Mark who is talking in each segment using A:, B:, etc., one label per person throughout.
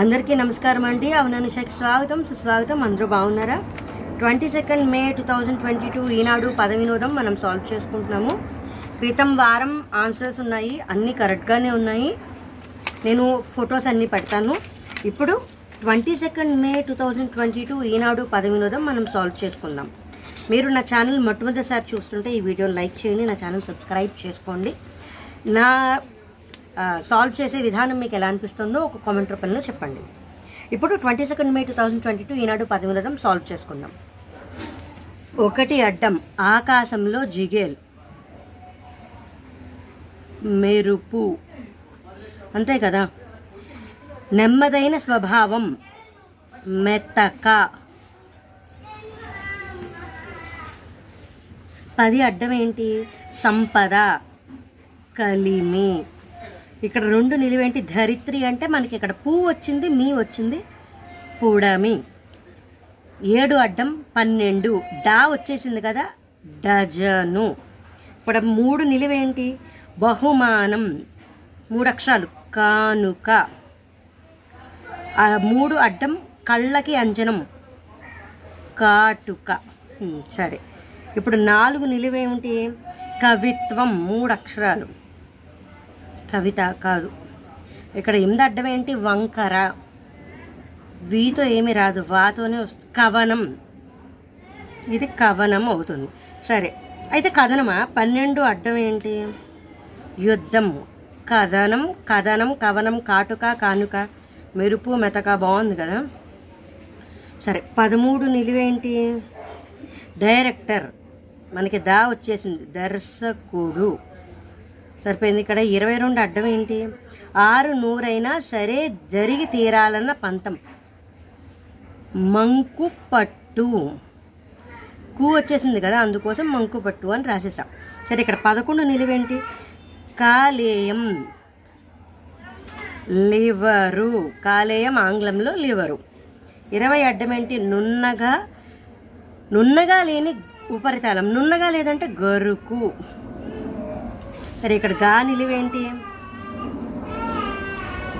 A: అందరికీ నమస్కారం అండి. అవుననుషకి స్వాగతం సుస్వాగతం. అందరూ బాగున్నారా? Twenty second May two thousand twenty two Eenadu పద వినోదం మనం సాల్వ్ చేసుకుంటున్నాము. క్రితం వారం ఆన్సర్స్ ఉన్నాయి. అన్నీ కరెక్ట్గానే ఉన్నాయి. నేను ఫొటోస్ అన్నీ పెడతాను. ఇప్పుడు twenty second May two thousand twenty two Eenadu పద వినోదం మనం సాల్వ్ చేసుకుందాం. మీరు నా ఛానల్ మొట్టమొదటిసారి చూస్తుంటే ఈ వీడియోని లైక్ చేయండి నా ఛానల్ సబ్స్క్రైబ్ చేసుకోండి. నా సాల్వ్ చేసే విధానం మీకు ఎలా అనిపిస్తుందో ఒక కామెంట్ రూపంలో చెప్పండి. ఇప్పుడు twenty second May two thousand twenty two Eenadu పద సాల్వ్ చేసుకుందాం. ఒకటి అడ్డం ఆకాశంలో జిగేల్ మెరుపు అంతే కదా? నెమ్మదైన స్వభావం మెత్తక. పది అడ్డం ఏంటి? సంపద కలిమి. ఇక్కడ రెండు నిలువేంటి? ధరిత్రి అంటే మనకి ఇక్కడ పూ వచ్చింది మీ వచ్చింది పూడమి ఏడు అడ్డం పన్నెండు. డా వచ్చేసింది కదా డజను. ఇక్కడ మూడు నిలువేంటి? బహుమానం. మూడు అక్షరాలు. కానుక. మూడు అడ్డం కళ్ళకి అంజనం. కాటుక. సరే. ఇప్పుడు నాలుగు నిలువేమిటి కవిత్వం. మూడు అక్షరాలు. కవిత కాదు. ఇక్కడ ఎనిమిది అడ్డం ఏంటి వంకర. వీతో ఏమి రాదు. వాతోనే వస్తుంది కవనం. ఇది కవనం అవుతుంది. సరే. అయితే కథనమా? పన్నెండు అడ్డం ఏంటి యుద్ధం. కథనం కథనం కవనం కాటుక కానుక. మెరుపు మెతక. బాగుంది కదా? సరే. పదమూడు నిలువేంటి? డైరెక్టర్. మనకి దా వచ్చేసింది. దర్శకుడు. సరిపోయింది. ఇక్కడ ఇరవై రెండు అడ్డం ఏంటి? ఆరు నూరైనా సరే జరిగి తీరాలన్న పంతం. మంకు పట్టు. కూ వచ్చేసింది కదా అందుకోసం మంకు పట్టు అని రాసేసాం సరే ఇక్కడ పదకొండు నిలువేంటి? కాలేయం. లివరు. కాలేయం ఆంగ్లంలో లివరు. ఇరవై అడ్డం ఏంటి? నున్నగా. నున్నగా లేని ఉపరితలం. నున్నగా లేదంటే గరుకు. సరే ఇక్కడ గా నిలువేంటి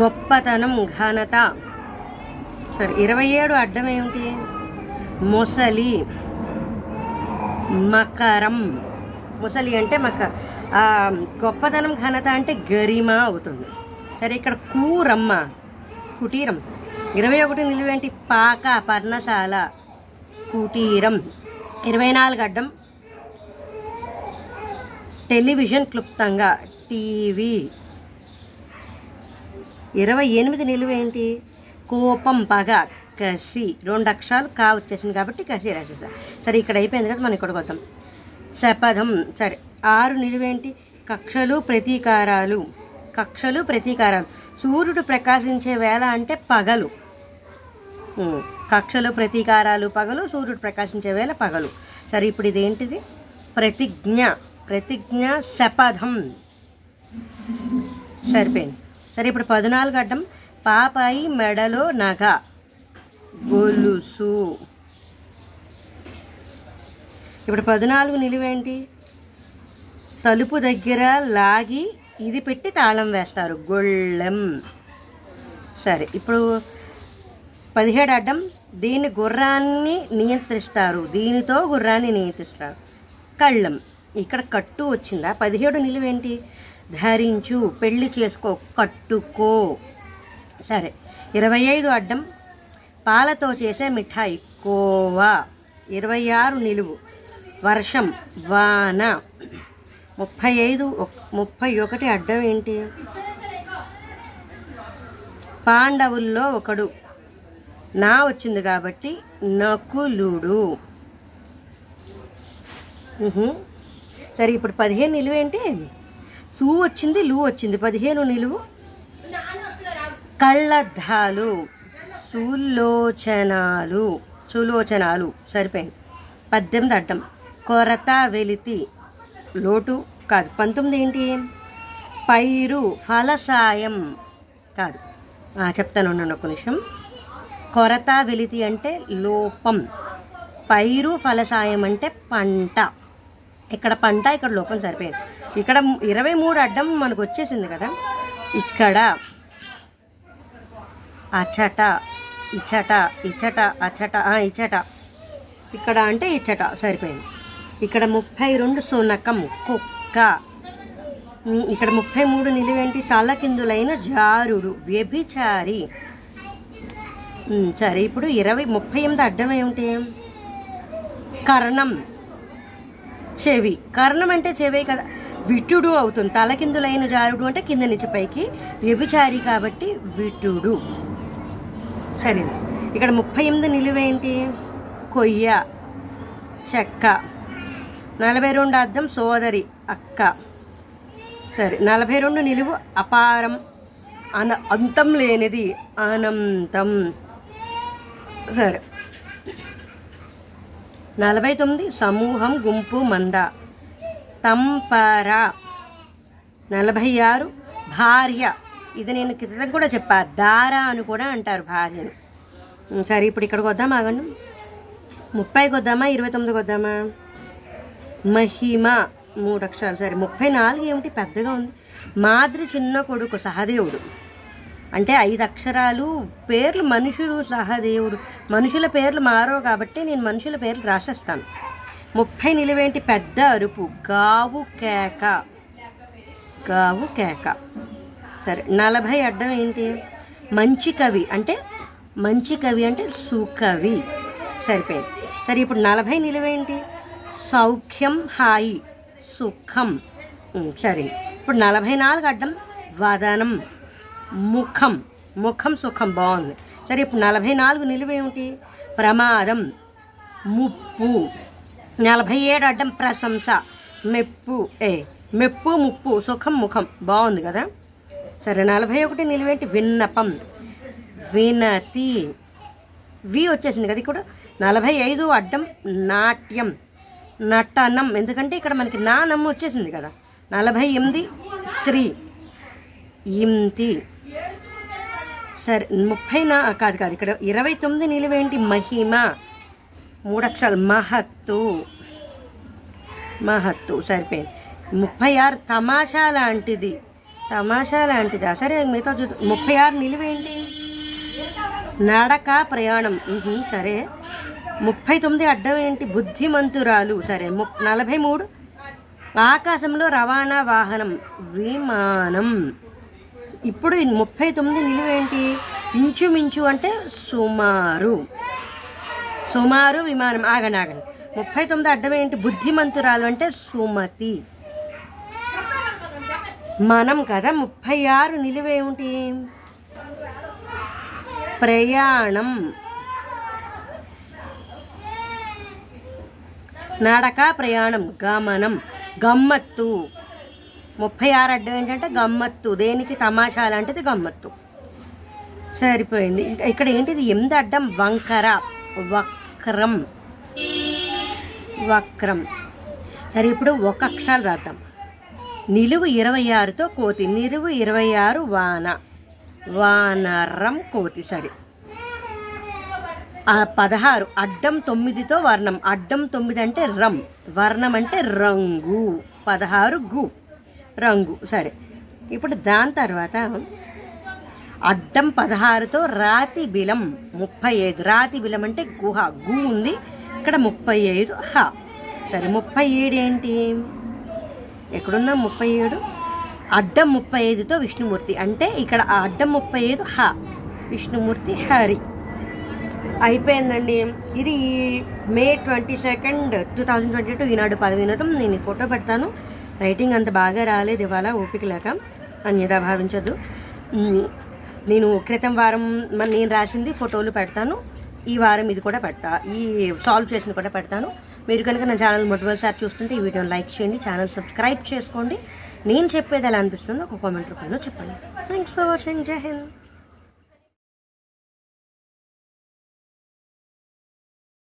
A: గొప్పతనం ఘనత. సరే ఇరవై ఏడు అడ్డం ఏమిటి మొసలి మకరం. ముసలి అంటే మక గొప్పతనం ఘనత అంటే గరిమ అవుతుంది. సరే ఇక్కడ కూరమ్మ కుటీరం. ఇరవై ఒకటి నిలువేంటి? పాక పర్ణశాల కుటీరం. ఇరవై నాలుగు అడ్డం టెలివిజన్ క్లుప్తంగా టీవీ. ఇరవై ఎనిమిది నిలువేంటి కోపం పగ కసి. రెండు అక్షరాలు కా వచ్చేసింది కాబట్టి కసి రాసేద్దాం. సరే ఇక్కడ అయిపోయింది కదా మనం ఇక్కడికి వద్దాం. శపథం. సరే ఆరు నిలువేంటి కక్షలు ప్రతీకారాలు. కక్షలు ప్రతీకారాలు. సూర్యుడు ప్రకాశించే వేళ అంటే పగలు. కక్షలు ప్రతీకారాలు పగలు. సూర్యుడు ప్రకాశించే వేళ పగలు. సరే ఇప్పుడు ఇదేంటిది? ప్రతిజ్ఞ. ప్రతిజ్ఞ శపథం. సరిపోయింది. సరే ఇప్పుడు పద్నాలుగు అడ్డం. పాపాయి మెడలో నగ. గొలుసు. ఇప్పుడు పద్నాలుగు నిలువేంటి? తలుపు దగ్గర లాగి ఇది పెట్టి తాళం వేస్తారు. గొళ్ళెం. సరే ఇప్పుడు పదిహేడు అడ్డం. దీని గుర్రాన్ని నియంత్రిస్తారు. దీనితో గుర్రాన్ని నియంత్రిస్తారు. కళ్ళం. ఇక్కడ కట్టు వచ్చిందా? పదిహేడు నిలువేంటి ధరించు పెళ్ళి చేసుకో కట్టుకో. సరే ఇరవై ఐదు అడ్డం పాలతో చేసే మిఠాయి కోవా. ఇరవై ఆరు నిలువు వర్షం వాన. ముప్పై ఐదు ఒక్- ముప్పై ఒకటి అడ్డం ఏంటి? పాండవుల్లో ఒకడు నా వచ్చింది కాబట్టి నకులుడు. సరే ఇప్పుడు పదిహేను నిలువు ఏంటి? సూ వచ్చింది లు వచ్చింది. పదిహేను నిలువు? కళ్ళద్దాలు సులోచనాలు సులోచనాలు. సరిపోయింది. పద్దెనిమిది అడ్డం. కొరత వెలితి. లోటు కాదు. పంతొమ్మిది ఏంటి? పైరు ఫలసాయం కాదు. చెప్తాను ఉండండి ఒక నిమిషం. కొరత వెలితి అంటే లోపం. పైరు ఫలసాయం అంటే పంట. ఇక్కడ పంట ఇక్కడ లోపం సరిపోయింది. ఇక్కడ ఇరవై మూడు అడ్డం మనకు వచ్చేసింది కదా. ఇక్కడ అచట ఇచట ఇచట అచట ఇచట. ఇక్కడ అంటే ఇచ్చట సరిపోయింది. ఇక్కడ ముప్పై రెండు సునకం కుక్క ఇక్కడ ముప్పై మూడు నిలువేంటి? తలకిందులైన జారుడు వ్యభిచారి. సరే ఇప్పుడు ఇరవై ముప్పై ఎనిమిది అడ్డం ఏమిటి కర్ణం. చెవి. కర్ణం అంటే చెవే కదా. విటుడు అవుతుంది. తలకిందులైన జారుడు అంటే కింద నుంచి పైకి. వ్యభిచారి కాబట్టి విటుడు. సరే. ఇక్కడ ముప్పై ఎనిమిది నిలువేంటి? కొయ్య చెక్క. నలభై రెండు అర్థం సోదరి అక్క. సరే. నలభై రెండు నిలువు అపారం. అన అంతం లేనిది అనంతం. సరే. నలభై తొమ్మిది సమూహం గుంపు మంద. తంపర. నలభై ఆరు భార్య. ఇది నేను క్రితం కూడా చెప్పా. దార అని కూడా అంటారు భార్యను. సరే ఇప్పుడు ఇక్కడికి వద్దాం ఆగండి. ముప్పైకి వద్దామా ఇరవై తొమ్మిదికి వద్దామా? మహిమ. మూడు అక్షరాలు. సరే ముప్పై నాలుగు ఏమిటి? పెద్దగా ఉంది. మాదిరి చిన్న కొడుకు సహదేవుడు. అంటే ఐదు అక్షరాలు పేర్లు మనుషులు సహదేవుడు మనుషుల పేర్లు మారవు కాబట్టి నేను మనుషుల పేర్లు రాసేస్తాను. ముప్పై నిలువేంటి పెద్ద అరుపు. గావు కేక. గావు కేక. సరే నలభై అడ్డం ఏంటి? మంచి కవి. అంటే మంచి కవి అంటే సుకవి. సరిపోయింది. సరే ఇప్పుడు నలభై నిలువేంటి? సౌఖ్యం హాయి సుఖం. సరే. ఇప్పుడు నలభై నాలుగు అడ్డం వదనం. ముఖం. ముఖం సుఖం బాగుంది. సరే ఇప్పుడు నలభై నాలుగు నిలువేమిటి ప్రమాదం. ముప్పు. నలభై ఏడు అడ్డం ప్రశంస. మెప్పు. ఏ మెప్పు ముప్పు సుఖం ముఖం. బాగుంది కదా? సరే నలభై ఒకటి నిలువేంటి విన్నపం. వినతి. వి వచ్చేసింది కదా ఇక్కడ? నలభై ఐదు అడ్డం నాట్యం. నటనం. ఎందుకంటే ఇక్కడ మనకి నానమ్మ వచ్చేసింది కదా? నలభై ఎనిమిది స్త్రీ. ఇంతి. సరే ముప్పై నా కాదు కాదు ఇక్కడ ఇరవై తొమ్మిది నిలువేంటి మహిమ? మూడు అక్షరాలు మహత్తు. మహత్తు సరిపోయింది. ముప్పై ఆరు తమాషా లాంటిది. తమాషా లాంటిదా? సరే మిగతా చూ ముప్పై ఆరు నిలువేంటి? నడక ప్రయాణం. సరే. ముప్పై తొమ్మిది అడ్డం ఏంటి బుద్ధిమంతురాలు. సరే ము నలభై మూడు. ఆకాశంలో రవాణా వాహనం. విమానం. ఇప్పుడు ముప్పై తొమ్మిది నిలువేంటి ఇంచుమించు అంటే సుమారు. సుమారు విమానం. ఆగండి ఆగండి. ముప్పై తొమ్మిది అడ్డం ఏంటి? బుద్ధిమంతురాలు అంటే సుమతి. మనం కదా ముప్పై ఆరు నిలువేమిటి ప్రయాణం. నడక ప్రయాణం గమనం గమ్మత్తు. ముప్పై ఆరు అడ్డం ఏంటంటే గమ్మత్తు. దేనికి? తమాషా లాంటిది గమ్మత్తు. సరిపోయింది. ఇక్కడ ఏంటిది? ఎనిమిది అడ్డం వంకర. వక్రం. వక్రం. సరే ఇప్పుడు ఒక అక్షరాలు రాద్దాం. నిలువు ఇరవై ఆరుతో కోతి. నిలువు ఇరవై ఆరు వాన. వానరం కోతి. సరే. ఆ పదహారు. అడ్డం తొమ్మిదితో వర్ణం. అడ్డం తొమ్మిది అంటే రం. వర్ణం అంటే రంగు. పదహారు గు. రంగు సరే. ఇప్పుడు దాని తర్వాత అడ్డం పదహారుతో రాతి బిలం ముప్పై ఐదు రాతి బిలం అంటే గుహ గు ఉంది. ఇక్కడ ముప్పై ఐదు హ. సరే ముప్పై ఏడు ఏంటి? ఎక్కడున్నా ముప్పై ఏడు అడ్డం ముప్పై ఐదుతో విష్ణుమూర్తి. అంటే ఇక్కడ అడ్డం ముప్పై ఐదు హ. విష్ణుమూర్తి హరి. అయిపోయిందండి. ఇది May twenty second two thousand twenty two Eenadu పదవినోదం నేను ఫోటో పెడతాను. రైటింగ్ అంత బాగా రాలేదు ఇవాళ ఓపిక లేక అన్యదా భావించదు నేను క్రితం వారం నేను రాసింది ఫోటోలు పెడతాను. ఈ వారం ఇది కూడా పెడతా ఈ సాల్వ్ చేసింది కూడా పెడతాను. మీరు కనుక నా ఛానల్ మొట్టమొదటిసారి చూస్తుంటే ఈ వీడియోని లైక్ చేయండి ఛానల్ సబ్స్క్రైబ్ చేసుకోండి. నేను చెప్పేది ఎలా అనిపిస్తుందో ఒక కామెంట్ రూపంలో చెప్పండి. థ్యాంక్స్ ఫర్ వాచింగ్ జై హింద్